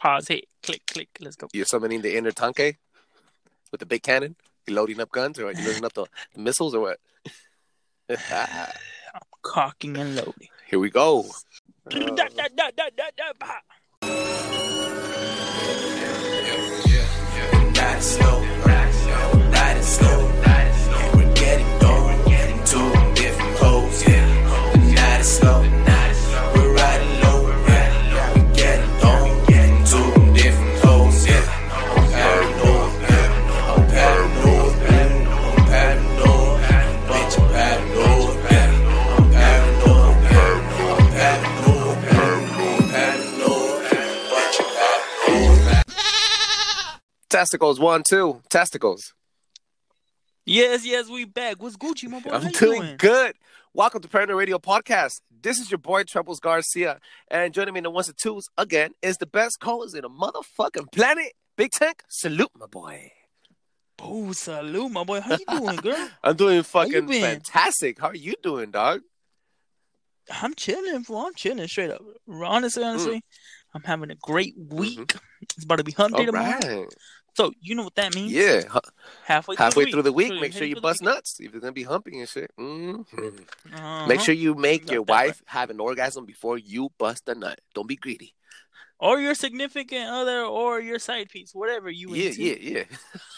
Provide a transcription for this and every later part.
Pause. Hit. Click. Click. Let's go. You're summoning the inner tanke with the big cannon. You loading up guns or you loading up the, the missiles or what? I'm cocking and loading. Here we go. Slow, Testicles, one, two. Testicles. Yes, yes, we back. What's Gucci, my boy? I'm doing doing? good. Welcome to Paranoid Radio Podcast. This is your boy Trebles Garcia, and joining me in the ones and twos again is the best callers in the motherfucking planet. Big Tank, salute my boy. Oh, salute, my boy. How you doing, girl? I'm doing fucking been? fantastic. How are you doing, dog? I'm chilling, fool. I'm chilling straight up. Honestly, honestly, I'm having a great week. It's about to be hump day Mm. Tomorrow. So you know what that means? Yeah. Halfway, Halfway through through the week, So make sure you bust nuts. If you're gonna be humping and shit, hmm Uh-huh. make sure you make your that right. wife have an orgasm before you bust a nut. Don't be greedy. or your significant other, or your side piece, whatever you Yeah, into. yeah, yeah.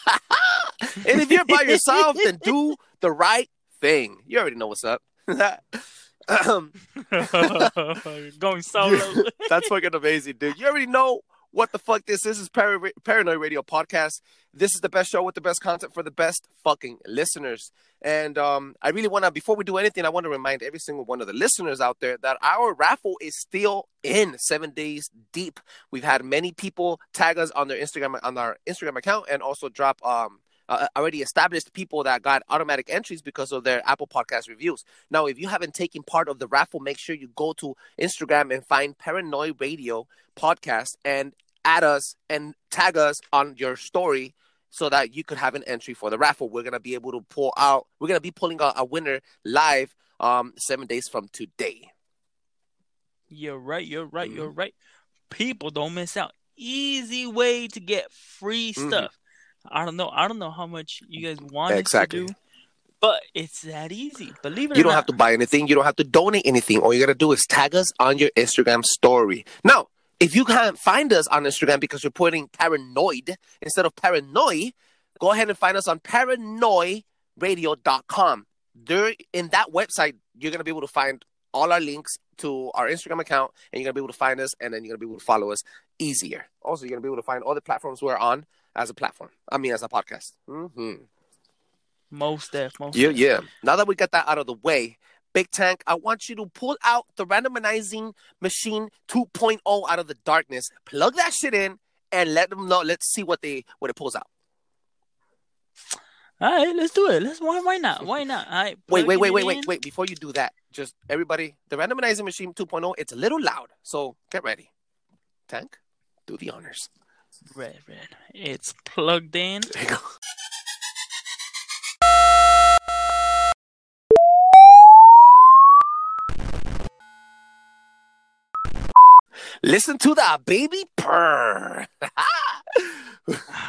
and if you're by yourself, then do the right thing. You already know what's up. um, Going solo. that's fucking amazing, dude. You already know what the fuck this is. Is Para- Paranoid Radio Podcast. This is the best show with the best content for the best fucking listeners. And um, I really want to, before we do anything, I want to remind every single one of the listeners out there that our raffle is still in seven days deep. We've had many people tag us on their Instagram on our Instagram account and also drop um uh, already established people that got automatic entries because of their Apple Podcast reviews. Now, if you haven't taken part of the raffle, make sure you go to Instagram and find Paranoid Radio Podcast and add us and tag us on your story so that you could have an entry for the raffle. We're gonna be able to pull out. We're gonna be pulling out a winner live um seven days from today. You're right. You're right. You're Mm-hmm. right. People don't miss out. Easy way to get free Mhm. stuff. I don't know. I don't know how much you guys want Exactly. to do, but it's that easy. Believe it You don't not. have to buy anything. You don't have to donate anything. All you gotta do is tag us on your Instagram story. Now, if you can't find us on Instagram because you're putting paranoid instead of paranoid, go ahead and find us on paranoidradio.com. There, in that website, you're gonna be able to find all our links to our Instagram account, and you're gonna be able to find us, and then you're gonna be able to follow us easier. Also, you're gonna be able to find all the platforms we're on as a platform. I mean, as a podcast. hmm Most def. Most Yeah, def. yeah. Now that we got that out of the way, Big Tank, I want you to pull out the randomizing machine 2.0 out of the darkness, plug that shit in, and let them know. Let's see what they what it pulls out. All right, let's do it. Let's why why not? Why not? All right. Wait, wait, wait, wait, wait, wait. Before you do that, just everybody, the randomizing machine 2.0, it's a little loud, so get ready. Tank, do the honors. Red, red. It's plugged in. Listen to that baby purr.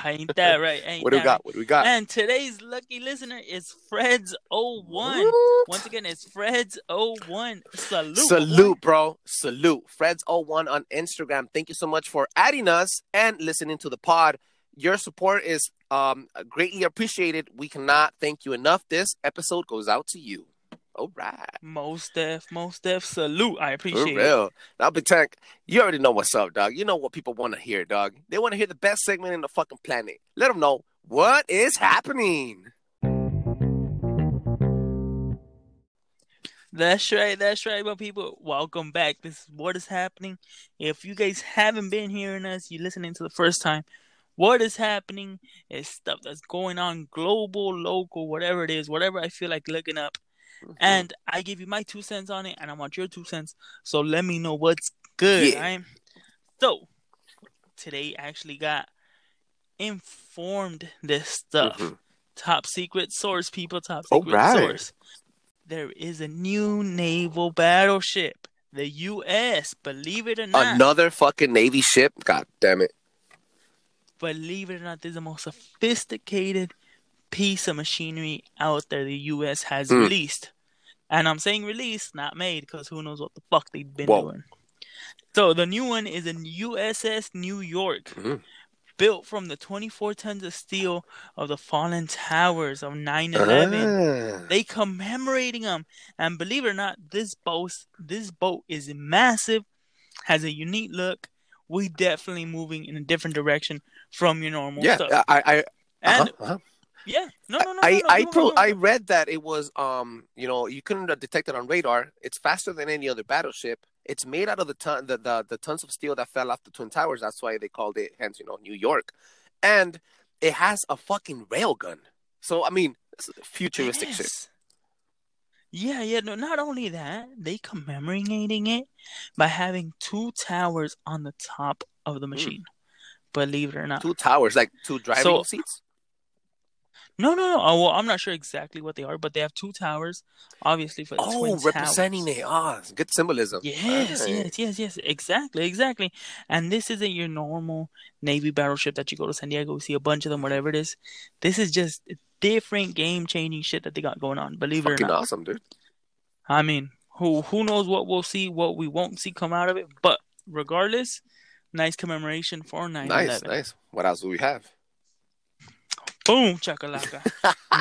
Ain't that right? Ain't what do we got? right? What do we got? And today's lucky listener is Fred's 01. What? Once again, it's Fred's 01. Salute. Salute, bro. Salute. Fred's01 on Instagram. Thank you so much for adding us and listening to the pod. Your support is um, greatly appreciated. We cannot thank you enough. This episode goes out to you. All right. Most def, most def. Salute. I For appreciate it. real. Now, Big Tank, you already know what's up, dog. You know what people want to hear, dog. They want to hear the best segment in the fucking planet. Let them know what is happening. That's right, that's right, my people. Welcome back. This is what is happening. If you guys haven't been hearing us, you're listening to the first time. What is happening is stuff that's going on global, local, whatever it is, whatever I feel like looking up. And I give you my two cents on it, and I want your two cents. So let me know what's good. Yeah. Right? So today I actually got informed this stuff. Mhm. Top secret source, people. Top secret right. source. There is a new naval battleship the U.S. Believe it or not, Another fucking Navy ship. God damn it. believe it or not, this is the most sophisticated piece of machinery out there the U.S. has Mm. released. And I'm saying released, not made, because who knows what the fuck they've been Whoa. doing. So the new one is an USS New York, Mhm. built from the 24 tons of steel of the fallen towers of 9/11. Ah. They commemorating them, and believe it or not, this boat, this boat is massive, has a unique look. We definitely moving in a different direction from your normal Yeah, stuff. I, I, And uh-huh, uh-huh. Yeah, no, no, no, I, no, no, I, no, pro- no, no. I read that it was, um, you know, you couldn't detect it on radar. It's faster than any other battleship. It's made out of the ton, the, the, the tons of steel that fell off the twin towers. That's why they called it, hence, you know, New York. And it has a fucking rail gun. So I mean, futuristic shit. Yes. Yeah, yeah. No, not only that, they commemorating it by having two towers on the top of the machine. Believe it or not. Two towers, like two driving So- seats. No, no, no. Oh, well, I'm not sure exactly what they are, but they have two towers, obviously for the Oh, twin representing towers. it. Ah, good symbolism. Yes, yes, yes, yes. Exactly, exactly. And this isn't your normal Navy battleship that you go to San Diego, see a bunch of them, whatever it is. This is just different game changing shit that they got going on. Believe it or Fucking not. awesome, dude. I mean, who who knows what we'll see, what we won't see come out of it. But regardless, nice commemoration for 9 Nice, nice. What else do we have? Boom, chakalaka.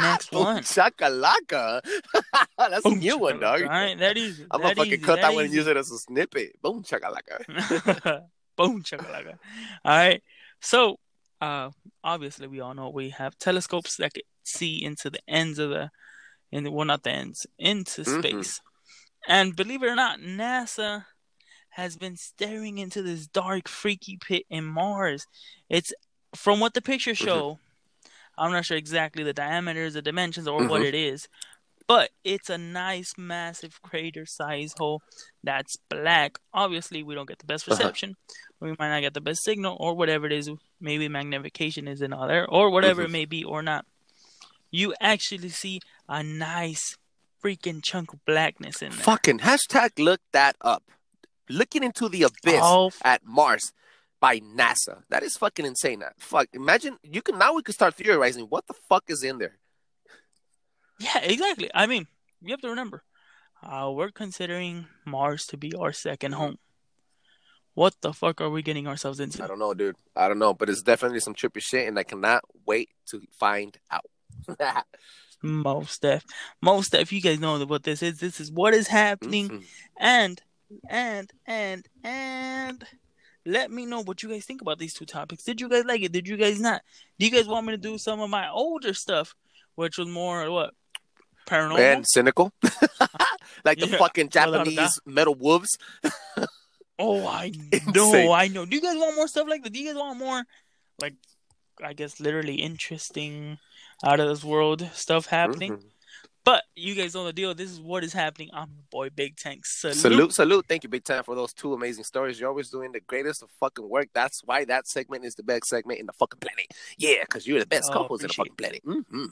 Next Boom one. shakalaka. That's Boom, a new one, chakalaka. dog. All right, that easy. I'm gonna that fucking easy, cut that, one and use it as a snippet. Boom shakalaka. Boom, chakalaka. All right. So, uh, obviously, we all know we have telescopes that can see into the ends of the, in the, well, not the ends, into Mhm. space. And believe it or not, NASA has been staring into this dark, freaky pit in Mars. It's from what the pictures Mm-hmm. I'm not sure exactly the diameters, the dimensions, or what Mhm. it is, but it's a nice, massive crater size hole that's black. Obviously, we don't get the best Uh-huh. reception. We might not get the best signal, or whatever it is. Maybe magnification isn't there, or whatever Mhm. it may be, or not. You actually see a nice freaking chunk of blackness in there. Fucking hashtag look that up. Looking into the abyss Oh, at Mars by NASA. That is fucking insane. That fuck. Imagine you can now we can start theorizing what the fuck is in there. yeah, exactly. I mean, you have to remember, uh, we're considering Mars to be our second home. What the fuck are we getting ourselves into? I don't know, dude. I don't know, but it's definitely some trippy shit, and I cannot wait to find out. Most def, most def. You guys know what this is. This is what is happening, Mhm. and and and and. Let me know what you guys think about these two topics. Did you guys like it? Did you guys not? Do you guys want me to do some of my older stuff, which was more what paranormal? and cynical. like the Yeah, fucking Japanese metal wolves. Oh, I Insane. know, I know. Do you guys want more stuff like that? Do you guys want more, like, I guess, literally interesting, out of this world stuff happening? Mhm. But you guys know the deal. This is what is happening. I'm your boy Big Tank. Salute. Salute, salute. Thank you, Big Tank, for those two amazing stories. You're always doing the greatest of fucking work. That's why that segment is the best segment in the fucking planet. Yeah, because you're the best Oh, co-host in the fucking planet. hmm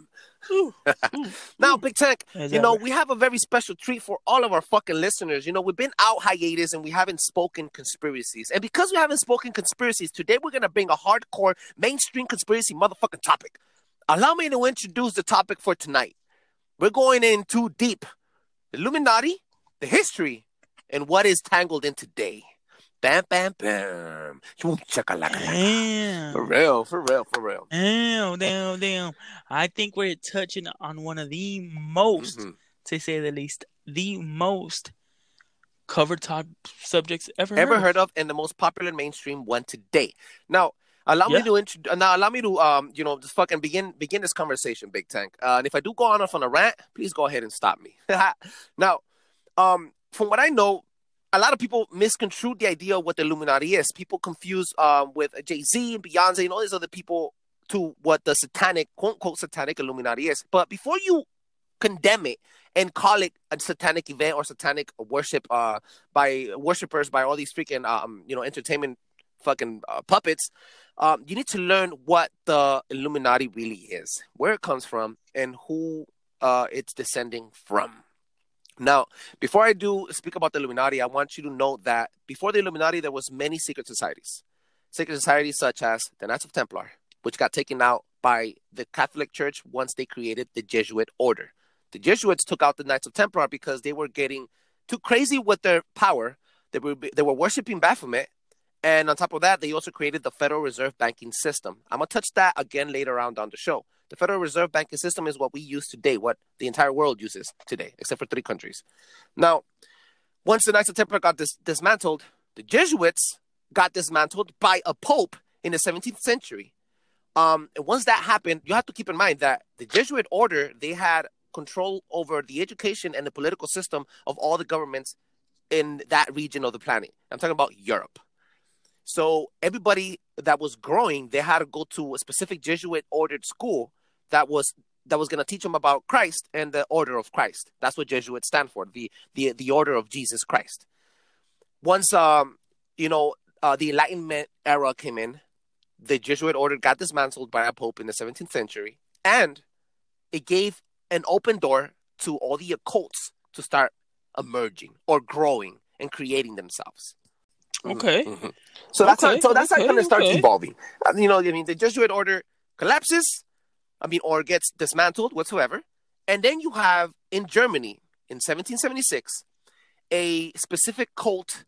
Ooh, ooh, Now. Big Tank, As you know, ever. we have a very special treat for all of our fucking listeners. You know, we've been out hiatus and we haven't spoken conspiracies. And because we haven't spoken conspiracies, today we're going to bring a hardcore mainstream conspiracy motherfucking topic. Allow me to introduce the topic for tonight. We're going in too deep. The Illuminati, the history, and what is tangled in today. Bam, bam, bam. Chakalaka. For real, for real, for real. Damn, damn, damn. I think we're touching on one of the most, Mhm. to say the least, the most covered top subjects ever, ever heard. heard of and the most popular mainstream one today. Now, allow me to intro- now allow me to um you know just fucking begin begin this conversation, Big Tank. Uh, and if I do go on off on a rant, please go ahead and stop me. now, um, from what I know. A lot of people misconstrued the idea of what the Illuminati is. People confuse um, with Jay Z and Beyonce and all these other people to what the satanic, quote unquote, satanic Illuminati is. But before you condemn it and call it a satanic event or satanic worship uh, by worshipers by all these freaking um you know entertainment fucking uh, puppets um you need to learn what the illuminati really is where it comes from and who uh it's descending from Now, before I do speak about the Illuminati, I want you to know that before the Illuminati, there was many secret societies. Secret societies such as the Knights of Templar, which got taken out by the Catholic Church once they created the Jesuit order. The Jesuits took out the Knights of Templar because they were getting too crazy with their power. They were they were worshiping Baphomet, and on top of that, they also created the Federal Reserve banking system. I'm gonna touch that again later on down the show. The Federal Reserve banking system is what we use today, what the entire world uses today, except for three countries. Now, once the Knights of Templar got dis- dismantled, the Jesuits got dismantled by a pope in the 17th century. Um, and once that happened, you have to keep in mind that the Jesuit order they had control over the education and the political system of all the governments in that region of the planet. I'm talking about Europe. So everybody that was growing, they had to go to a specific Jesuit ordered school that was that was going to teach them about Christ and the order of Christ. That's what Jesuits stand for, the the the order of Jesus Christ. Once um you know uh, the Enlightenment era came in, the Jesuit order got dismantled by a pope in the 17th century, and it gave an open door to all the occults to start emerging or growing and creating themselves. Okay. Mhm. So that's Okay, how, so that's how it kind of starts okay. evolving. Uh, you know, I mean, the Jesuit order collapses, I mean, or gets dismantled whatsoever, and then you have in Germany in 1776 a specific cult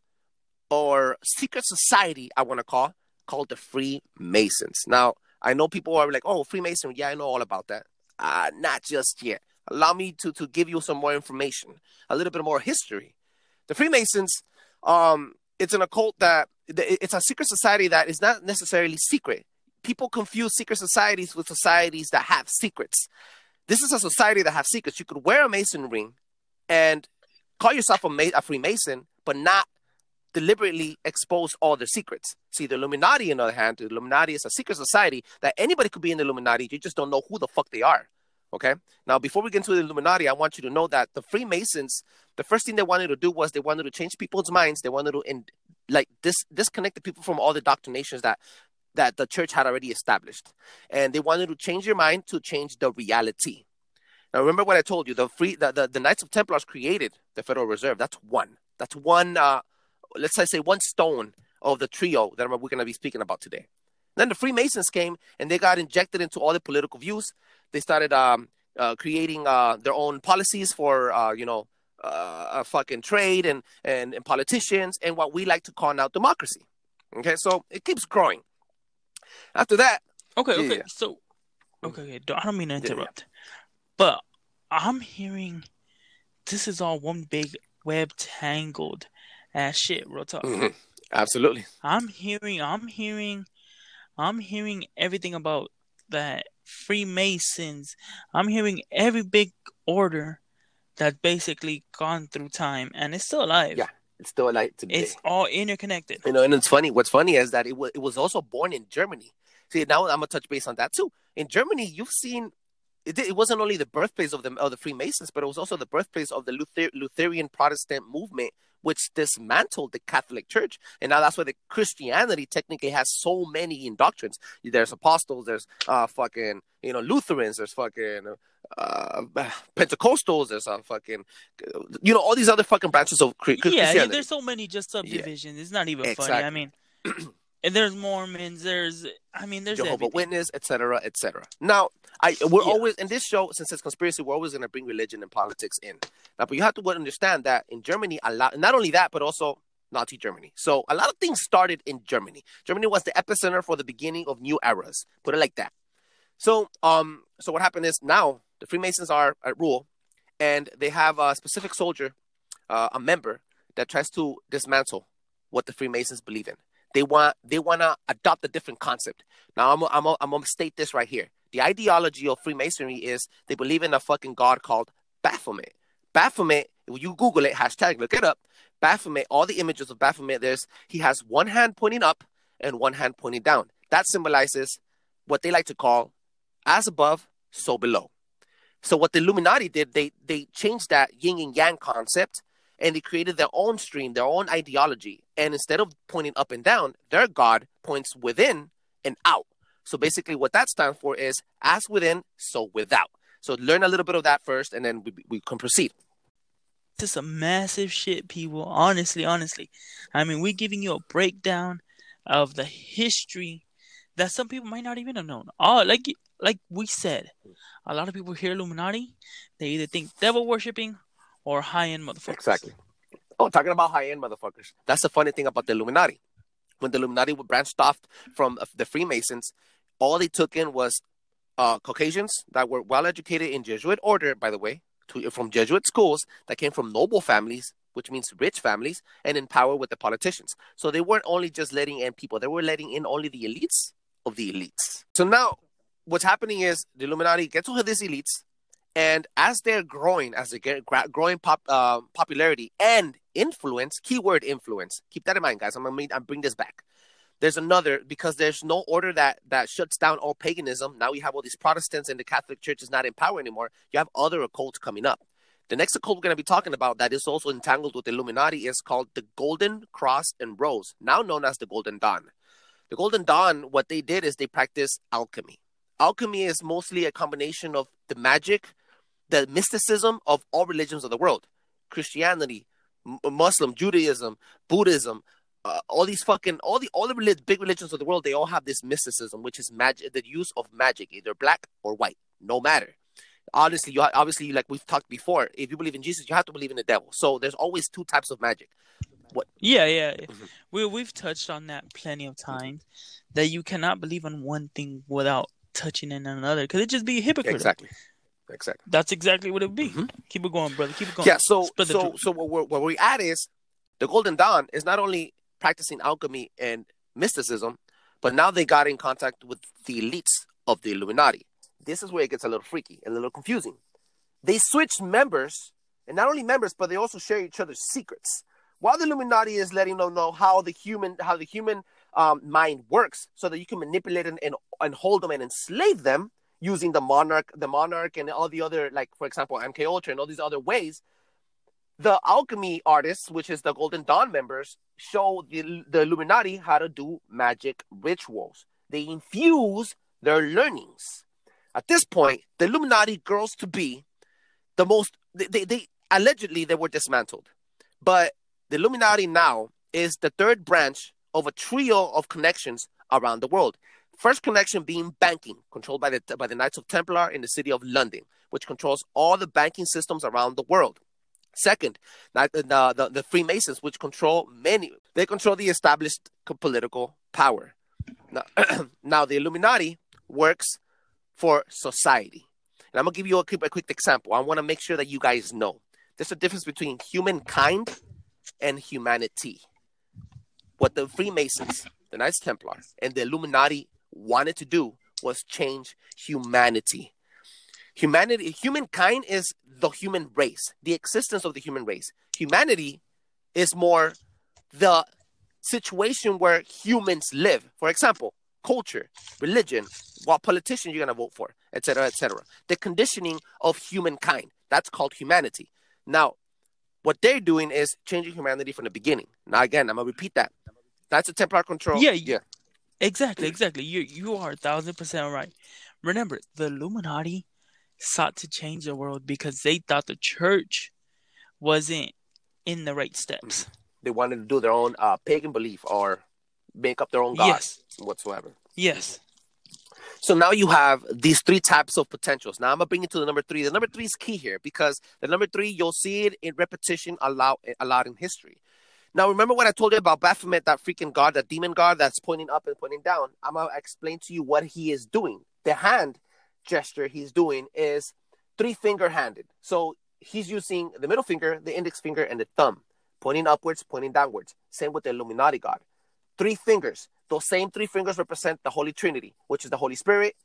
or secret society I want to call called the Freemasons. Now, I know people are like, "Oh, Freemason, yeah, I know all about that." Uh, not just yet. Allow me to to give you some more information, a little bit more history. The Freemasons, um, it's an occult that it's a secret society that is not necessarily secret. People confuse secret societies with societies that have secrets. This is a society that have secrets. You could wear a Mason ring and call yourself a, Ma- a Freemason, but not deliberately expose all their secrets. See, the Illuminati, on the other hand, the Illuminati is a secret society that anybody could be in the Illuminati. You just don't know who the fuck they are. Okay. Now, before we get into the Illuminati, I want you to know that the Freemasons, the first thing they wanted to do was they wanted to change people's minds. They wanted to in, like dis- disconnect the people from all the doctrinations that that the church had already established, and they wanted to change your mind to change the reality. Now, remember what I told you: the free, the, the, the Knights of Templars created the Federal Reserve. That's one. That's one. Uh, let's say one stone of the trio that we're going to be speaking about today. Then the Freemasons came and they got injected into all the political views. They started um, uh, creating uh, their own policies for uh, you know uh, fucking trade and, and and politicians and what we like to call now democracy. Okay, so it keeps growing. After that, Okay, Yeah, okay. yeah. So, okay, okay. I don't mean to Yeah, yeah. interrupt, but I'm hearing this is all one big web tangled ass shit. Real talk. Mhm. absolutely, I'm hearing, I'm hearing, I'm hearing everything about that Freemasons. I'm hearing every big order that basically gone through time and it's still alive. Yeah, it's still alive today. It's all interconnected. You know, and it's funny. What's funny is that it was it was also born in Germany. See, now I'm gonna touch base on that too. In Germany, you've seen it, it wasn't only the birthplace of the of the Freemasons, but it was also the birthplace of the Luther, Lutheran Protestant movement, which dismantled the Catholic Church, and now that's why the Christianity technically has so many doctrines. There's apostles, there's uh fucking you know Lutherans, there's fucking uh Pentecostals, there's uh fucking you know all these other fucking branches of Chri- Yeah, yeah, there's so many just subdivisions. It's not even funny. I mean, and there's Mormons. There's, I mean, there's Jehovah everything. Witness, etc., etc. Now, I we're Yeah. always in this show since it's conspiracy, we're always going to bring religion and politics in. Now, but you have to understand that in Germany, a lot, not only that, but also Nazi Germany. So a lot of things started in Germany. Germany was the epicenter for the beginning of new eras. Put it like that. So, um, so what happened is now the Freemasons are at rule, and they have a specific soldier, uh, a member that tries to dismantle what the Freemasons believe in. They want they want to adopt a different concept. Now I'm I'm I'm gonna state this right here. The ideology of Freemasonry is they believe in a fucking god called Baphomet. Baphomet, you Google it, hashtag look it up. Baphomet, all the images of Baphomet, there's he has one hand pointing up and one hand pointing down. That symbolizes what they like to call as above, so below. So what the Illuminati did, they they changed that yin and yang concept and they created their own stream, their own ideology. And instead of pointing up and down, their God points within and out. So basically, what that stands for is as within, so without. So learn a little bit of that first, and then we, we can proceed. to some massive shit, people. Honestly, honestly. I mean, we're giving you a breakdown of the history that some people might not even have known. Oh, like like we said, a lot of people hear Illuminati, they either think devil worshipping or high end motherfuckers. Exactly. Oh, talking about high end motherfuckers. That's the funny thing about the Illuminati. When the Illuminati were branched off from uh, the Freemasons, all they took in was uh, Caucasians that were well educated in Jesuit order, by the way, to, from Jesuit schools that came from noble families, which means rich families, and in power with the politicians. So they weren't only just letting in people; they were letting in only the elites of the elites. So now, what's happening is the Illuminati get to these elites, and as they're growing, as they get gra- growing pop, uh, popularity and influence, keyword influence. Keep that in mind, guys. I'm gonna bring this back. There's another because there's no order that that shuts down all paganism. Now we have all these Protestants and the Catholic Church is not in power anymore. You have other occults coming up. The next occult we're going to be talking about that is also entangled with the Illuminati is called the Golden Cross and Rose, now known as the Golden Dawn. The Golden Dawn, what they did is they practiced alchemy. Alchemy is mostly a combination of the magic, the mysticism of all religions of the world. Christianity, M- Muslim, Judaism, Buddhism, uh, all these fucking all the all the relig- big religions of the world they all have this mysticism which is magic the use of magic either black or white no matter. Honestly you obviously like we've talked before if you believe in jesus you have to believe in the devil. So there's always two types of magic What yeah, yeah. Mhm. We we've touched on that plenty of times that you cannot believe in one thing without touching in another because it just be hypocritical. exactly exactly That's exactly what it would be. Mhm. Keep it going, brother. Keep it going. yeah so Spread so so what we're, what we're at is the golden dawn is not only practicing alchemy and mysticism but now they got in contact with the elites of the illuminati this is where it gets a little freaky and a little confusing they switched members and not only members but they also share each other's secrets while the illuminati is letting them know how the human how the human um, mind works so that you can manipulate and, and, and hold them and enslave them using the monarch the monarch and all the other like for example mk ultra and all these other ways the alchemy artists which is the golden dawn members show the, the illuminati how to do magic rituals. They infuse their learnings. At this point the illuminati girls to be the most they, they, they allegedly they were dismantled. But the illuminati now is the third branch of a trio of connections around the world first connection being banking controlled by the by the knights of templar in the city of london which controls all the banking systems around the world Second, uh, the, the, the Freemasons, which control many, they control the established political power. Now, now, the Illuminati works for society. And I'm to give you a quick, a quick example. I want to make sure that you guys know there's a difference between humankind and humanity. What the Freemasons, the Knights Templar, and the Illuminati wanted to do was change humanity. Humanity humankind is the human race the existence of the human race. Humanity is more the situation where humans live. For example culture religion what politician you're going to vote for etc etc the conditioning of humankind that's called humanity. Now what they're doing is changing humanity from the beginning now again i'm going to repeat that that's a templar control Yeah, yeah Exactly, exactly. You you are a thousand percent right. Remember, the Illuminati sought to change the world because they thought the church wasn't in the right steps. they wanted to do their own uh, pagan belief or make up their own gods Yes, whatsoever yes. So now you have these three types of potentials. Now I'm gonna bring you to the number three. The number three is key here because the number three you'll see it in repetition a lot, a lot in history. Now remember what I told you about Baphomet, that freaking god, that demon god that's pointing up and pointing down. I'm gonna explain to you what he is doing. The hand gesture he's doing is three finger handed. So he's using the middle finger, the index finger, and the thumb, pointing upwards, pointing downwards. Same with the Illuminati god. Three fingers. Those same three fingers represent the Holy Trinity, which is the Holy Spirit,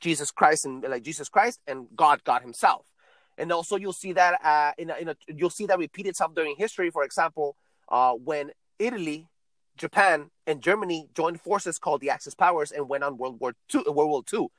Jesus Christ, and like Jesus Christ, and God, God Himself. And also, you'll see that uh, in a, in a, you'll see that repeat itself during history. For example, uh, when Italy, Japan, and Germany joined forces called the Axis powers and went on World War Two, World War Two.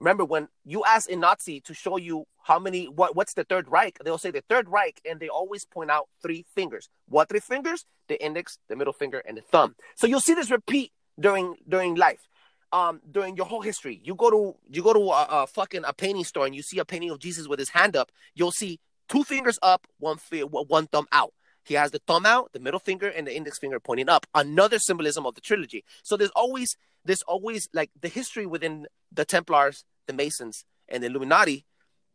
Remember when you ask a Nazi to show you how many what what's the Third Reich, they'll say the Third Reich, and they always point out three fingers. What three fingers? The index, the middle finger, and the thumb. So you'll see this repeat during during life. Um, during your whole history, you go to you go to a, a fucking a painting store and you see a painting of Jesus with his hand up. You'll see two fingers up, one fi- one thumb out. He has the thumb out, the middle finger, and the index finger pointing up. Another symbolism of the trilogy. So there's always there's always like the history within the Templars, the Masons, and the Illuminati.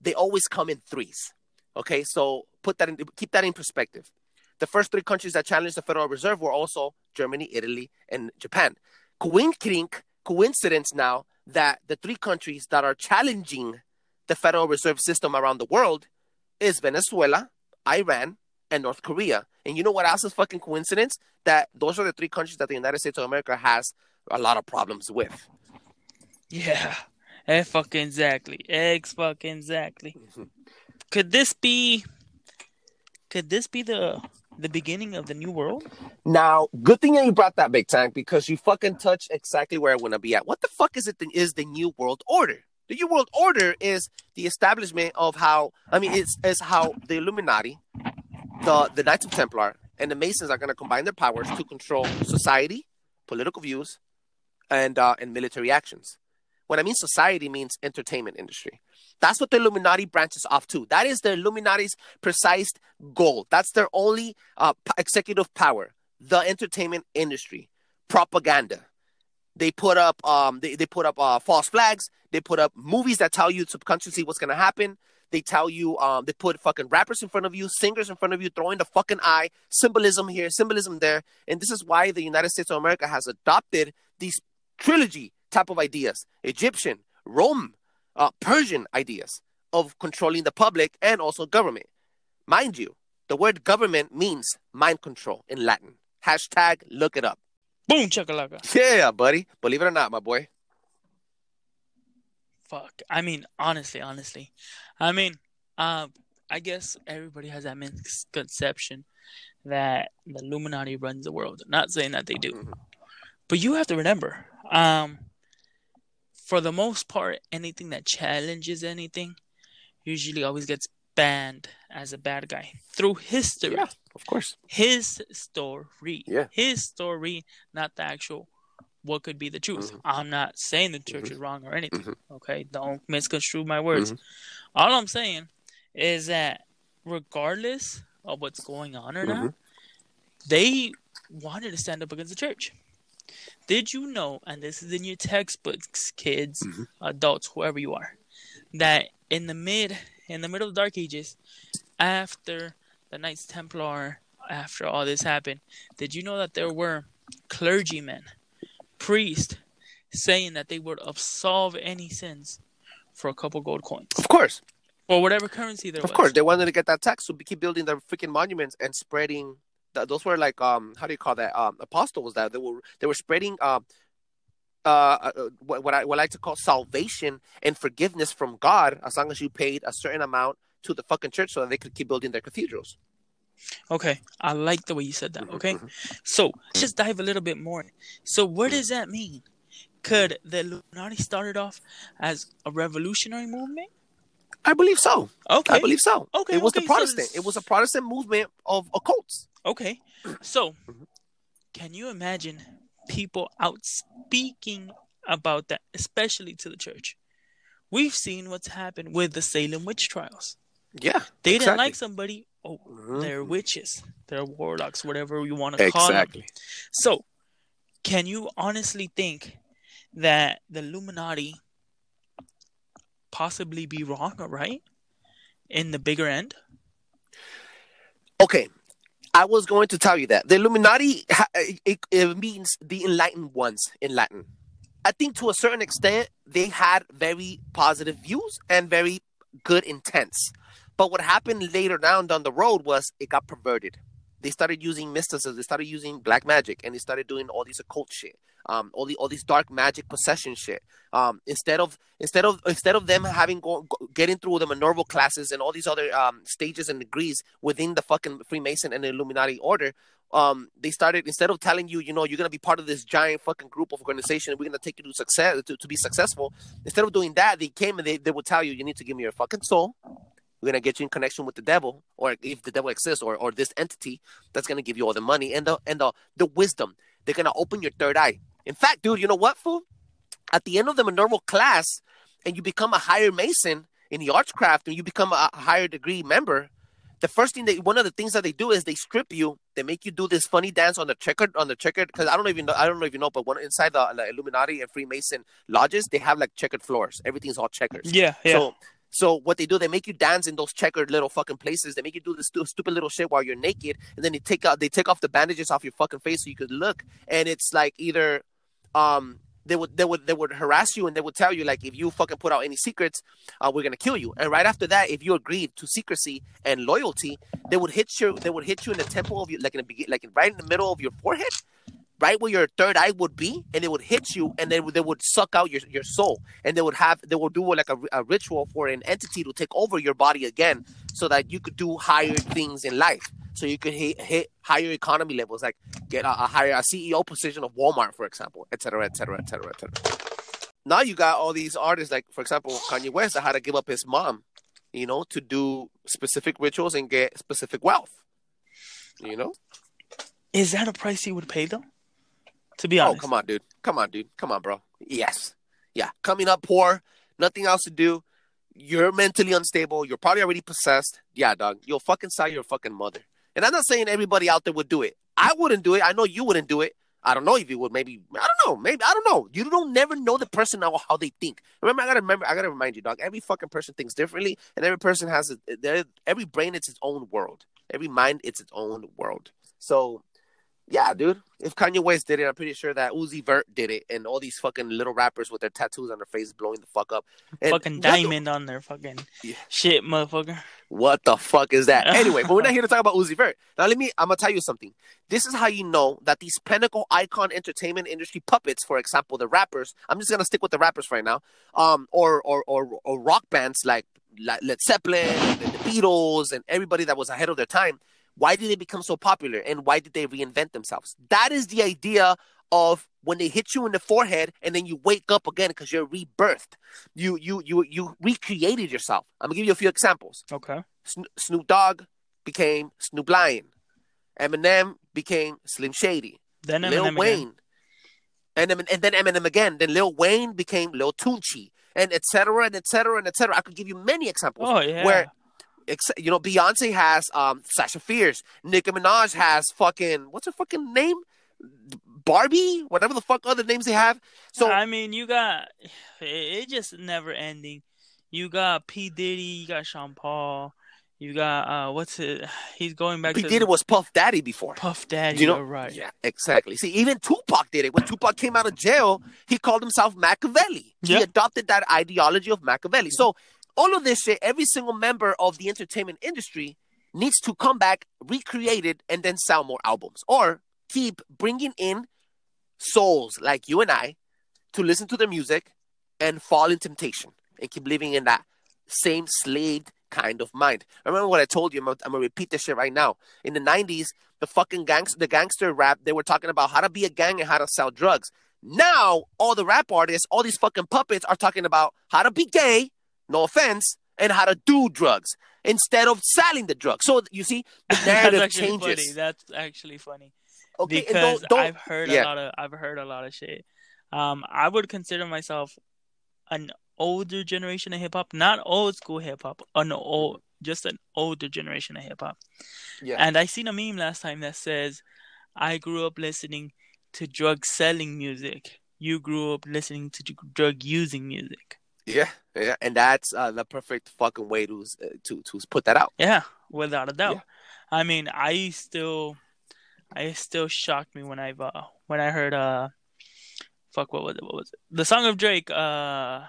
They always come in threes. Okay, so put that in, keep that in perspective. The first three countries that challenged the Federal Reserve were also Germany, Italy, and Japan. Coincidence, coincidence now that the three countries that are challenging the Federal Reserve System around the world is Venezuela, Iran, and North Korea. And you know what else is fucking coincidence? That those are the three countries that the United States of America has a lot of problems with. Yeah. Eh, fucking exactly. Eggs fucking exactly. Could this be could this be the the beginning of the new world? Now, good thing that you brought that big tank because you fucking touched exactly where I want to be at. What the fuck is it? Is the new world order? The new world order is the establishment of how I mean, it's is how the Illuminati, the the Knights of Templar, and the Masons are going to combine their powers to control society, political views, and uh, and military actions. When I mean society, means entertainment industry. That's what the Illuminati branches off to. That is the Illuminati's precise goal. That's their only uh, executive power. The entertainment industry, propaganda. They put up um they, they put up uh, false flags. They put up movies that tell you subconsciously what's gonna happen. They tell you um they put fucking rappers in front of you, singers in front of you, throwing the fucking eye, symbolism here, symbolism there. And this is why the United States of America has adopted these trilogy type of ideas. Egyptian, Rome, uh, Persian ideas of controlling the public and also government. Mind you, the word government means mind control in Latin. Hashtag look it up. Boom chakalaka. Yeah, buddy. Believe it or not, my boy. Fuck. I mean, honestly, honestly. I mean, um, I guess everybody has that misconception that the Illuminati runs the world. Not saying that they do. Mhm. But you have to remember, um, for the most part, anything that challenges anything usually always gets banned as a bad guy through history. Yeah, of course. His story. Yeah. His story, not the actual what could be the truth. Mhm. I'm not saying the church is wrong or anything. Mhm. Okay. Don't misconstrue my words. Mhm. All I'm saying is that regardless of what's going on or not, Mhm. they wanted to stand up against the church. Did you know, and this is in your textbooks, kids, Mhm. adults, whoever you are, that in the mid in the middle of the dark ages, after the Knights Templar, after all this happened, did you know that there were clergymen, priests, saying that they would absolve any sins for a couple gold coins Of course. or whatever currency there Of was? Of course. They wanted to get that tax, so keep building their freaking monuments and spreading. Th- those were like um, how do you call that? Um, apostles that they were they were spreading um, uh, uh, what what I would like to call salvation and forgiveness from God, as long as you paid a certain amount to the fucking church, so that they could keep building their cathedrals. Okay, I like the way you said that. Mhm, Okay, mhm. so let's just dive a little bit more. So, what does that mean? Could the Illuminati started off as a revolutionary movement? I believe so. Okay, I believe so. Okay, it was okay, the Protestant. this- It was a Protestant movement of occults. okay. So, Mhm. can you imagine people out speaking about that, especially to the church? We've seen what's happened with the Salem witch trials. Yeah, They didn't like somebody. Oh, Mhm. they're witches. They're warlocks, whatever you want to call them. exactly. So, can you honestly think that the Illuminati possibly be wrong or right in the bigger end? Okay, I was going to tell you that the Illuminati it, it means the enlightened ones in Latin. I think to a certain extent they had very positive views and very good intents. But what happened later down down the road was it got perverted. They started using mysticism, they started using black magic, and they started doing all these occult shit, um, all the all these dark magic possession shit. Um, instead of instead of instead of them having go, go- getting through the Minerval classes and all these other um, stages and degrees within the fucking Freemason and Illuminati order, um, they started instead of telling you, you know, you're gonna be part of this giant fucking group of organization, we're gonna take you to success to, to be successful. Instead of doing that, they came and they, they would tell you, you need to give me your fucking soul. We're gonna get you in connection with the devil, or if the devil exists, or or this entity that's gonna give you all the money and the and the the wisdom. They're gonna open your third eye. In fact, dude, you know what, fool? At the end of the Minerval class, and you become a higher Mason in the arts craft, and you become a higher degree member, the first thing they one of the things that they do is they strip you. They make you do this funny dance on the checkered on the checkered because I don't even know I don't know if you know, but one inside the, the Illuminati and Freemason lodges they have like checkered floors. Everything's all checkers. Yeah, yeah. So so what they do, they make you dance in those checkered little fucking places. They make you do this stu- stupid little shit while you're naked, and then they take out they take off the bandages off your fucking face so you could look. And it's like either um they would they would they would harass you and they would tell you like if you fucking put out any secrets, uh, we're gonna kill you. And right after that, if you agreed to secrecy and loyalty, they would hit you they would hit you in the temple of you like in the like right in the middle of your forehead right where your third eye would be, and they would hit you, and would they would suck out your, your soul, and they would have they would do like a, a ritual for an entity to take over your body again, so that you could do higher things in life, so you could hit, hit higher economy levels, like get a, a higher a CEO position of Walmart, for example, et cetera, et cetera, et cetera, et cetera. Now you got all these artists, like for example Kanye West, that had to give up his mom, you know, to do specific rituals and get specific wealth. You know. Is that a price he would pay though? To be oh, honest. Oh, come on, dude. Come on, dude. Come on, bro. Yes. Yeah. Coming up poor, nothing else to do. You're mentally unstable. You're probably already possessed. Yeah, dog. You'll fucking sell your fucking mother. And I'm not saying everybody out there would do it. I wouldn't do it. I know you wouldn't do it. I don't know if you would. Maybe I don't know. Maybe I don't know. You don't never know the person or how they think. Remember, I gotta remember. I gotta remind you, dog. Every fucking person thinks differently, and every person has a, their- every brain. It's its own world. Every mind. It's its own world. So yeah, dude. If Kanye West did it, I'm pretty sure that Uzi Vert did it, and all these fucking little rappers with their tattoos on their face blowing the fuck up. And fucking diamond on their fucking Yeah. shit, motherfucker. What the fuck is that? Anyway, but we're not here to talk about Uzi Vert. Now, let me. I'm gonna tell you something. This is how you know that these pinnacle icon entertainment industry puppets, for example, the rappers. I'm just gonna stick with the rappers right now. Um, or or or, or rock bands like, like Led Zeppelin, and the Beatles, and everybody that was ahead of their time. Why did they become so popular, and why did they reinvent themselves? That is the idea of when they hit you in the forehead and then you wake up again because you're rebirthed. You you you you recreated yourself. I'm gonna give you a few examples. Okay. Sno- Snoop Dogg became Snoop Lion. Eminem became Slim Shady. Then Lil Eminem again. Wayne. And, then- and then Eminem again. Then Lil Wayne became Lil Tunechi. And et cetera, and et cetera, and et cetera. I could give you many examples Oh yeah. where, you know, Beyonce has um, Sasha Fierce. Nicki Minaj has fucking, what's her fucking name? Barbie? Whatever the fuck other names they have. So, I mean, you got it, it just never ending. You got P Diddy, you got Sean Paul, you got uh, what's it? He's going back P. to Diddy was Puff Daddy before. Puff Daddy. You know? you're right. Yeah, exactly. See, even Tupac did it. When Tupac came out of jail, he called himself Machiavelli. He adopted that ideology of Machiavelli. So, all of this shit, every single member of the entertainment industry needs to come back, recreate it, and then sell more albums, or keep bringing in souls like you and I to listen to their music and fall in temptation and keep living in that same slaved kind of mind. Remember what I told you? I'm gonna, I'm gonna repeat this shit right now. In the 90s, the fucking gangs, the gangster rap, they were talking about how to be a gang and how to sell drugs. Now, all the rap artists, all these fucking puppets are talking about how to be gay, no offense, and how to do drugs instead of selling the drugs. So you see, the That's narrative actually changes. funny. That's actually funny Okay, because don't, don't, I've heard yeah. a lot of I've heard a lot of shit. Um, I would consider myself an older generation of hip hop, not old school hip hop, an old just an older generation of hip hop. Yeah. And I seen a meme last time that says, "I grew up listening to drug selling music. You grew up listening to drug using music." Yeah, yeah, and that's uh, the perfect fucking way to uh, to to put that out. Yeah, without a doubt. Yeah. I mean, I still, I still shocked me when I uh, when I heard uh, fuck, what was it? What was it? The song of Drake. Uh,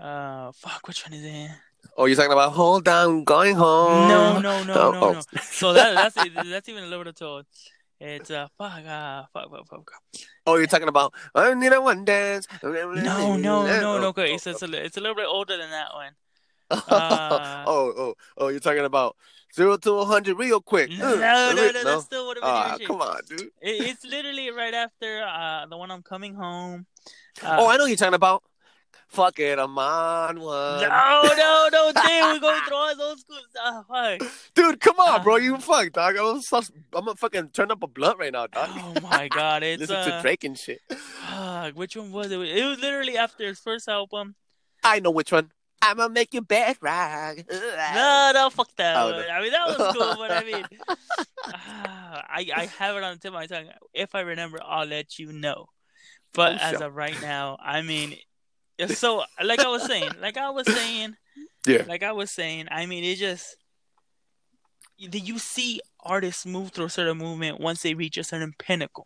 uh, fuck, which one is it? Oh, you're talking about hold on, going home. No, no, no, Oh, no, oh. no. So that that's that's even a little bit told. It's uh, fuck, uh, fuck, fuck, fuck. Oh, you're talking about I need a one dance. No, no, no, no. Okay, Oh, it's, it's a it's a little bit older than that one. oh, uh, oh, oh, oh, you're talking about zero to one hundred real quick. No, Uh, no, no, no. that still have been Ah, come on, dude. It, it's literally right after uh the one I'm coming home. Uh, oh, I know you're talking about. Fuck it, I'm on one. No, no, no, damn, we're going through all those school stuff. Fuck. Dude, come on, bro. Uh, You fuck, dog. I'm, gonna fucking turn up a blunt right now, dog. Oh my god, it's Listen uh, to Drake and shit. fuck, which one was it? It was literally after his first album. I know which one. I'm gonna make you bed rock. No, no, fuck that. Oh, no. I mean, that was cool, but I mean, ah, I I have it on the tip of my tongue. If I remember, I'll let you know. But Oh, as sure. of right now, I mean, so like I was saying, like I was saying, Yeah. like I was saying. I mean, it just you you see artists move through a certain movement once they reach a certain pinnacle.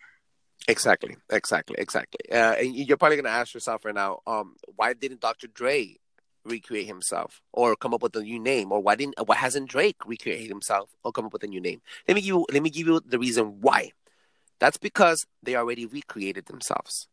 Exactly, exactly, exactly. Uh, and you're probably gonna ask yourself right now, um, why didn't Dr. Dre recreate himself or come up with a new name, or why didn't why hasn't Drake recreated himself or come up with a new name? Let me give you let me give you the reason why. That's because they already recreated themselves.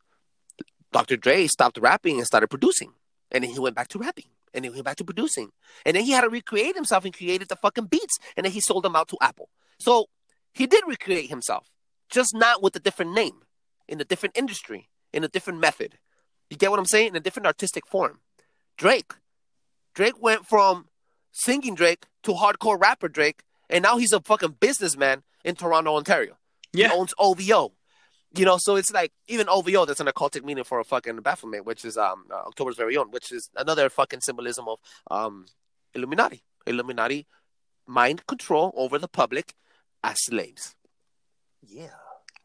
Dr. Dre stopped rapping and started producing, and then he went back to rapping, and then he went back to producing, and then he had to recreate himself and created the fucking beats, and then he sold them out to Apple. So he did recreate himself, just not with a different name, in a different industry, in a different method. You get what I'm saying? In a different artistic form. Drake, Drake went from singing Drake to hardcore rapper Drake, and now he's a fucking businessman in Toronto, Ontario. Yeah. He owns OVO. You know, so it's like even OVO that's an occultic meaning for a fucking Baphomet, which is um uh, October's very own, which is another fucking symbolism of um Illuminati. Illuminati mind control over the public as slaves. Yeah.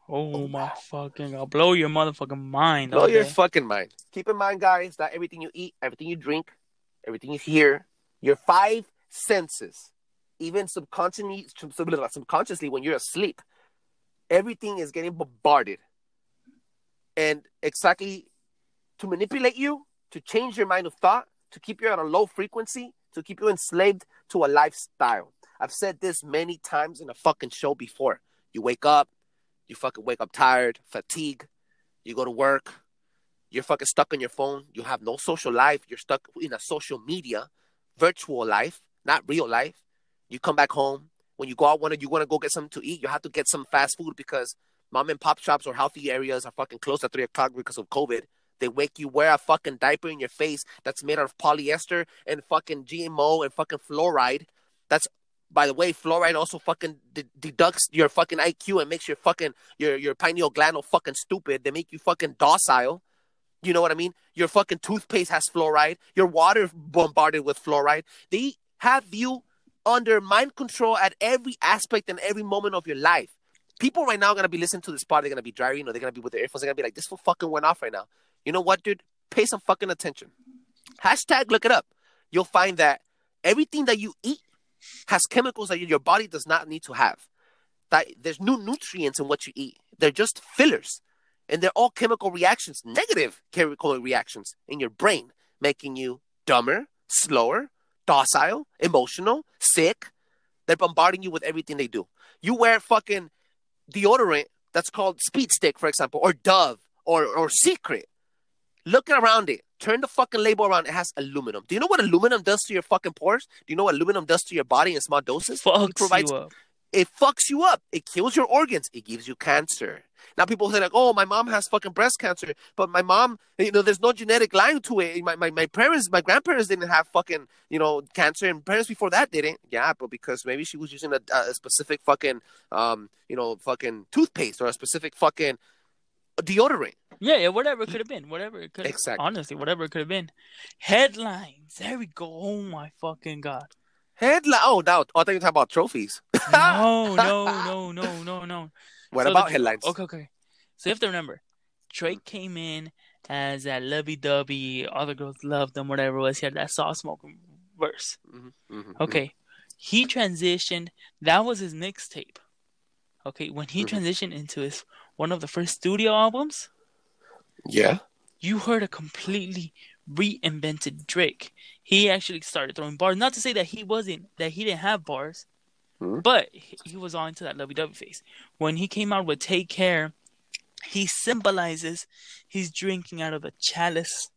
Oh my fucking! I'll blow your motherfucking mind. Blow all your fucking mind. Keep in mind, guys, that everything you eat, everything you drink, everything you hear, your five senses, even subconsciously, subconsciously when you're asleep, everything is getting bombarded. And exactly to manipulate you, to change your mind of thought, to keep you at a low frequency, to keep you enslaved to a lifestyle. I've said this many times in a fucking show before. You wake up, you fucking wake up tired, fatigue, you go to work, you're fucking stuck on your phone, you have no social life, you're stuck in a social media, virtual life, not real life. You come back home, when you go out, wanna you wanna go get something to eat, you have to get some fast food because mom and pop shops or healthy areas are fucking closed at three o'clock because of COVID. They make you wear a fucking diaper in your face that's made out of polyester and fucking GMO and fucking fluoride. That's by the way, fluoride also fucking de- deducts your fucking IQ and makes your fucking your your pineal gland all fucking stupid. They make you fucking docile. You know what I mean? Your fucking toothpaste has fluoride. Your water bombarded with fluoride. They have you under mind control at every aspect and every moment of your life. People right now are gonna be listening to this part. They're gonna be driving or they're gonna be with their earphones. They're gonna be like, "This fool fucking went off right now." You know what, dude? Pay some fucking attention. Hashtag look it up. You'll find that everything that you eat has chemicals that your body does not need to have. That there's no nutrients in what you eat. They're just fillers. And they're all chemical reactions, negative chemical reactions in your brain, making you dumber, slower, docile, emotional, sick. They're bombarding you with everything they do. You wear fucking deodorant that's called Speed Stick, for example, or Dove or or Secret. Look around it. Turn the fucking label around. It has aluminum. Do you know what aluminum does to your fucking pores? Do you know what aluminum does to your body in small doses? It provides you up. it fucks you up. It kills your organs. It gives you cancer. Now people say like, oh, my mom has fucking breast cancer, but my mom, you know, there's no genetic line to it. My, my, my parents, my grandparents didn't have fucking, you know, cancer, and parents before that didn't. Yeah, but because maybe she was using a, a specific fucking, um, you know, fucking toothpaste or a specific fucking deodorant. Yeah, yeah, whatever it could have been, whatever it could. Exactly. Honestly, whatever it could have been. Headlines. There we go. Oh my fucking god. Headline. Oh, now oh, I thought you were talking about trophies. No, no, no, no, no, no. What So about the- headlines? Okay, okay. So you have to remember, Drake came in as that lovey dovey, all the girls loved him, whatever it was. He had that soft smoking verse. Mhm, mhm, Okay. He transitioned. That was his mixtape. Okay. When he Mhm. transitioned into his one of the first studio albums. Yeah. you heard a completely reinvented Drake. He actually started throwing bars. Not to say that he wasn't that he didn't have bars, Mhm. but he was on to that lovey dovey face. When he came out with Take Care, he symbolizes he's drinking out of a chalice.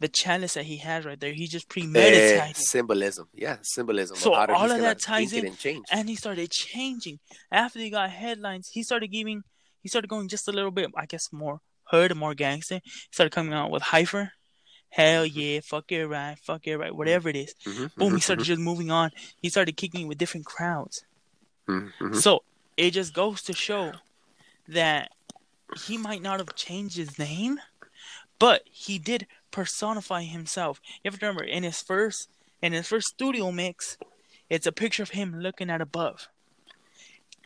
The chalice that he has right there, he just premeditated. symbolism. Yeah, symbolism. So to- all of that ties in, and change. and he started changing after he got headlines. He started giving, he started going just a little bit, I guess, more hood, more gangster. He started coming out with HYFR. Hell yeah, fuck it right, fuck it right, whatever it is. Mhm, Boom, he mhm, started just moving on. He started kicking with different crowds. mhm, mhm. So it just goes to show that he might not have changed his name, but he did personify himself. You have to remember in his first in his first studio mix, it's a picture of him looking at above.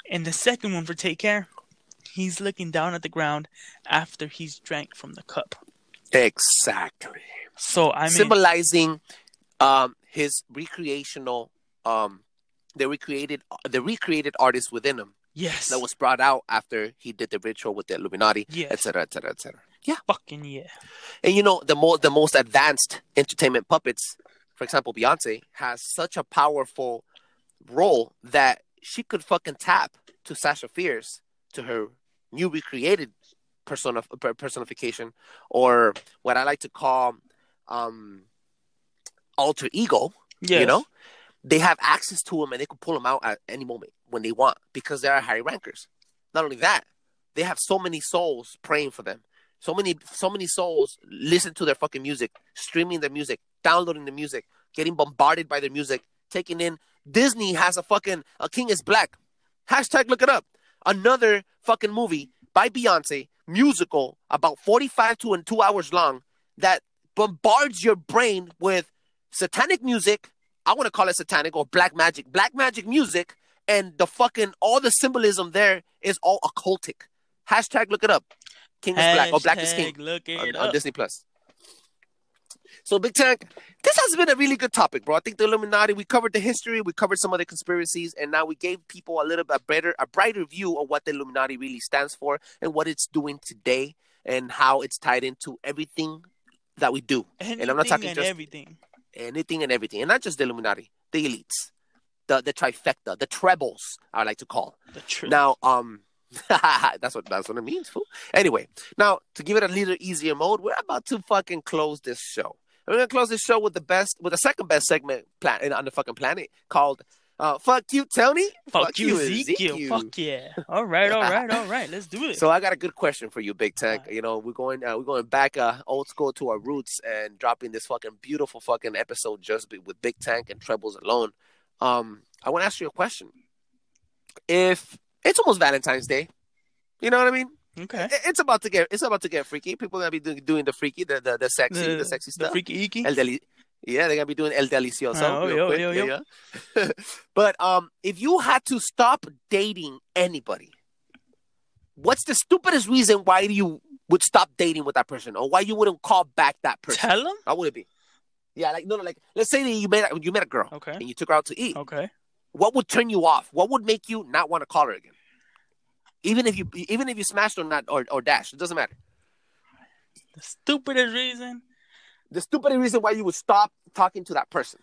In the second one for Take Care, he's looking down at the ground after he's drank from the cup. Exactly. So I mean, Symbolizing um, his recreational, um, the recreated, the recreated artist within him yes, that was brought out after he did the ritual with the Illuminati, Yes. etc., etc., etc. Yeah, fucking yeah. and you know the more the most advanced entertainment puppets, for example, Beyonce has such a powerful role that she could fucking tap to Sasha Fierce to her new recreated persona personification, or what I like to call um alter ego. Yes. You know, they have access to them and they can pull them out at any moment when they want because they are high rankers. Not only that, they have so many souls praying for them. So many, so many souls listen to their fucking music, streaming their music, downloading the music, getting bombarded by their music, taking in. Disney has a fucking A King is Black. Hashtag look it up. Another fucking movie by Beyonce, musical, about 45 to and two hours long, that bombards your brain with satanic music. I want to call it satanic or black magic, black magic music, and the fucking all the symbolism there is all occultic. Hashtag look it up. King is black or black is king Hashtag Look it on, on. Disney Plus. So Big Tank, this has been a really good topic, bro. I think the Illuminati. We covered the history, we covered some of the conspiracies, and now we gave people a little bit better, a brighter view of what the Illuminati really stands for and what it's doing today, and how it's tied into everything that we do, Anything and I'm not talking just everything. anything and everything, and not just the Illuminati, the elites, the the trifecta, the trebles, I like to call. The truth. Now, um, that's what that's what it means, fool. Anyway, now to give it a little easier mode, we're about to fucking close this show. And we're gonna close this show with the best, with the second best segment plan on the fucking planet called uh, "Fuck You, Tony." fuck, you, Ezekiel. Fuck yeah. All right, all right, all right. Let's do it. So I got a good question for you, Big Tank. Alright. You know, we're going uh, we're going back uh, old school to our roots and dropping this fucking beautiful fucking episode just with Big Tank and Trebles alone. Um, I want to ask you a question. If it's almost Valentine's Day, you know what I mean? okay. It's about to get it's about to get freaky. People are gonna be doing, doing the freaky, the the, the sexy, the, sexy The stuff. freaky icky. El deli- yeah, they're gonna be doing El Delicioso. Oh, real yo, quick. yo, Yeah, yo. yeah. but um, if you had to stop dating anybody, what's the stupidest reason why you would stop dating with that person, or why you wouldn't call back that person? Tell him. How would it be? Yeah, like no, no, like let's say that you met you met a girl Okay. and you took her out to eat. Okay. What would turn you off? What would make you not want to call her again? Even if you even if you smashed or not or, or dashed, it doesn't matter. The stupidest reason. The stupidest reason why you would stop talking to that person.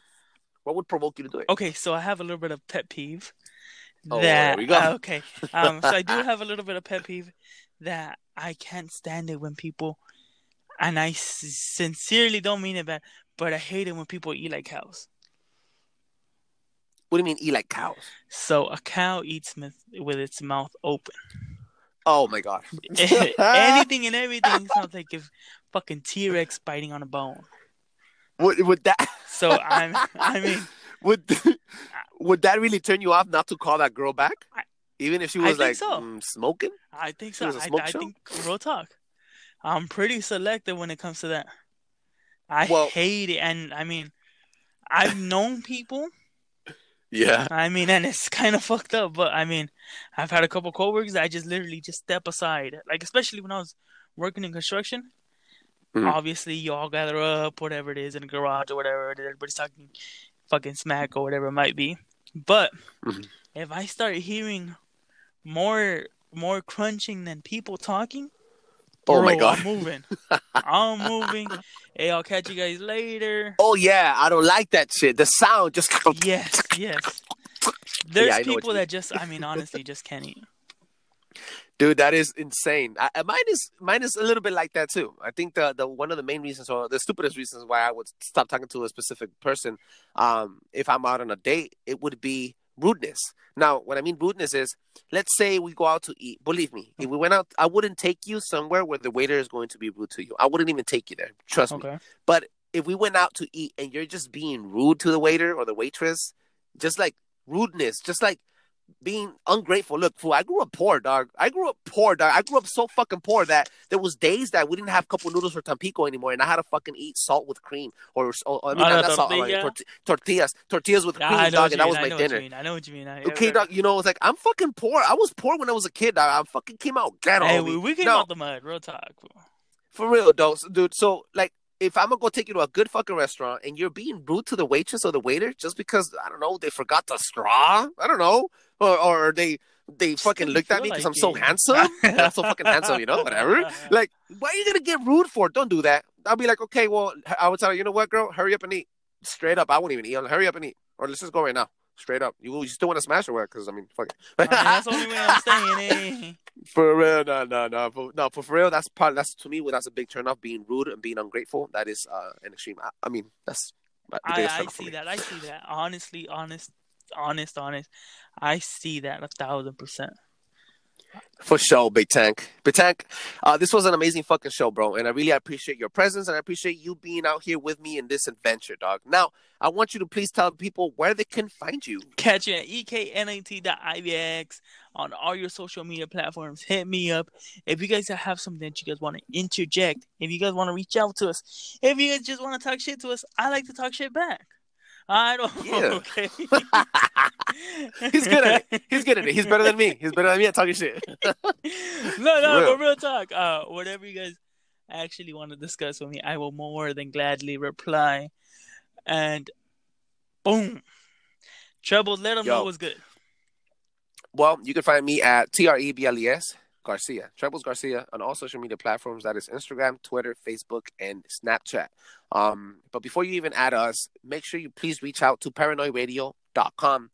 What would provoke you to do it? Okay, so I have a little bit of pet peeve. Oh, that there we go. uh, okay. Um, so I do have a little bit of pet peeve that I can't stand it when people, and I s- sincerely don't mean it bad, but I hate it when people eat like cows. What do you mean eat like cows? So a cow eats with, with its mouth open. Oh my god. Anything and everything sounds like if fucking T Rex biting on a bone. would, would that So I'm, I mean, would would that really turn you off not to call that girl back? I- Even if she was like so. mm, smoking? I think so. I, I think real talk. I'm pretty selective when it comes to that. I Well- hate it, and I mean, I've known people. Yeah. I mean, and it's kind of fucked up, but I mean, I've had a couple coworkers that I just literally just step aside, like especially when I was working in construction. Mhm. Obviously, you all gather up, whatever it is, in the garage or whatever. and Everybody's talking fucking smack or whatever it might be. But Mhm. if I start hearing more more crunching than people talking, Oh my god. I'm moving. I'm moving. Hey, I'll catch you guys later. Oh yeah, I don't like that shit. The sound just Yes, yes. There's I know what you people that just, I mean, honestly, just can't eat. Dude, that is insane. I, I- mine is mine is a little bit like that too. I think the the one of the main reasons or the stupidest reasons why I would stop talking to a specific person, um, if I'm out on a date, it would be rudeness. Now, what I mean rudeness is, let's say we go out to eat. Believe me, if we went out, I wouldn't take you somewhere where the waiter is going to be rude to you. I wouldn't even take you there. Trust me. But if we went out to eat and you're just being rude to the waiter or the waitress, just like rudeness, just like being ungrateful. Look, fool, I grew up poor, dog. I grew up poor, dog. I grew up so fucking poor that there was days that we didn't have a couple noodles for Tampico anymore, and I had to fucking eat salt with cream or, or I mean, Ah, not, salt, like, torti- tortillas, tortillas with Yeah, cream, I know dog, what and you that mean. was I my know dinner. what you mean. I know what you mean. I, Okay, dog, you know, it's like I'm fucking poor. I was poor when I was a kid, dog. I fucking came out ghetto. Hey, we, we came No. out the mud. Real talk. For real, though, dude. So, like, if I'm gonna go take you to a good fucking restaurant and you're being rude to the waitress or the waiter just because I don't know they forgot the straw, I don't know, or or they they fucking looked at me because like I'm so handsome, I'm so fucking handsome, you know, whatever. Like, why are you gonna get rude for? it? Don't do that. I'll be like, okay, well, I would tell her, you know what, girl, hurry up and eat. Straight up, I won't even eat. I'll hurry up and eat, or let's just go right now. Straight up, you you still want to smash or what? Because I mean, fuck. it. I mean, that's the only way I'm saying. Eh? For real, no, no, no, for, no. For, for real, that's part. That's to me, that's a big turn off. Being rude and being ungrateful. That is uh, an extreme. I, I mean, that's I, I see that. I see that. Honestly, honest, honest, honest. I see that a thousand percent. For sure, Big Tank. Big Tank, uh, this was an amazing fucking show, bro. And I really appreciate your presence and I appreciate you being out here with me in this adventure, dog. Now, I want you to please tell people where they can find you. Catch you at E eknat.ivx on all your social media platforms. Hit me up if you guys have something that you guys want to interject. If you guys want to reach out to us. If you guys just want to talk shit to us, I like to talk shit back. I don't. Yeah. Okay. He's good at it. He's good at it. He's better than me. He's better than me at talking shit. no, no, Real. but real talk. Uh, whatever you guys actually want to discuss with me, I will more than gladly reply. And boom, trouble. Let them Yo. know what's good. Well, you can find me at T R E B L E S Garcia, Trebles Garcia, on all social media platforms. That is Instagram, Twitter, Facebook, and Snapchat. Um, but before you even add us, make sure you please reach out to paranoidradio.com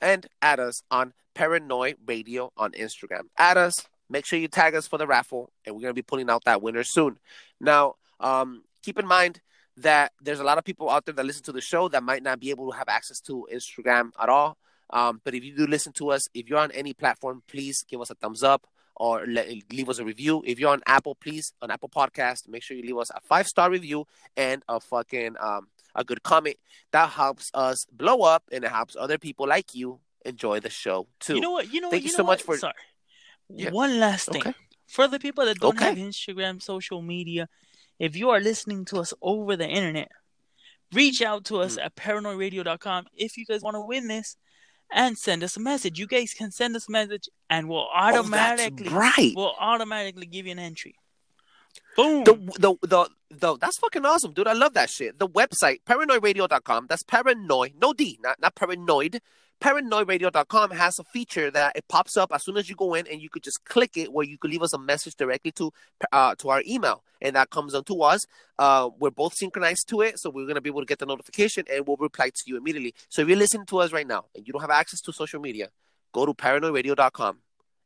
and add us on Paranoid Radio on Instagram. Add us, make sure you tag us for the raffle, and we're going to be pulling out that winner soon. Now, um, keep in mind that there's a lot of people out there that listen to the show that might not be able to have access to Instagram at all. Um, but if you do listen to us, if you're on any platform, please give us a thumbs up or le- leave us a review. If you're on Apple, please on Apple Podcast, make sure you leave us a five star review and a fucking um a good comment. That helps us blow up and it helps other people like you enjoy the show too. You know what? You know Thank what? you know so what? much for- Sorry. Yeah. One last thing. Okay. For the people that don't Okay. have Instagram, social media, if you are listening to us over the internet, reach out to us at paranoidradio.com if you guys want to win this and send us a message. You guys can send us a message and we'll Oh, automatically right. we'll automatically give you an entry. Boom. The, the the the that's fucking awesome, dude. I love that shit. The website paranoidradio.com. That's paranoid, no D, not not paranoid. Paranoidradio.com has a feature that it pops up as soon as you go in, and you could just click it where you could leave us a message directly to uh, to our email, and that comes onto us. Uh, we're both synchronized to it, so we're gonna be able to get the notification, and we'll reply to you immediately. So if you're listening to us right now and you don't have access to social media, go to paranoidradio.com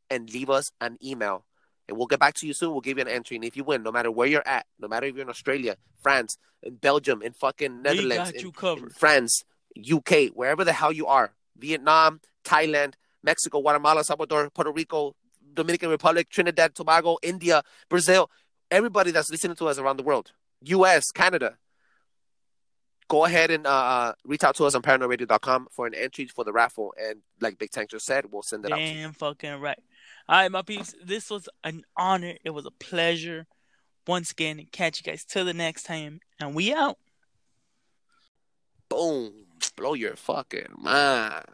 and leave us an email and we'll get back to you soon. We'll give you an entry, and if you win, no matter where you're at, no matter if you're in Australia, France, in Belgium, in fucking Netherlands, in, in. France, UK, wherever the hell you are, Vietnam, Thailand, Mexico, Guatemala, Salvador, Puerto Rico, Dominican Republic, Trinidad, Tobago, India, Brazil, everybody that's listening to us around the world, US, Canada. Go ahead and uh, uh, reach out to us on paranoidradio.com for an entry for the raffle. And like Big Tank just said, we'll send it out to you. Damn fucking right. All right, my peeps. This was an honor. It was a pleasure. Once again, catch you guys till the next time, and we out. Boom blow your fucking mind.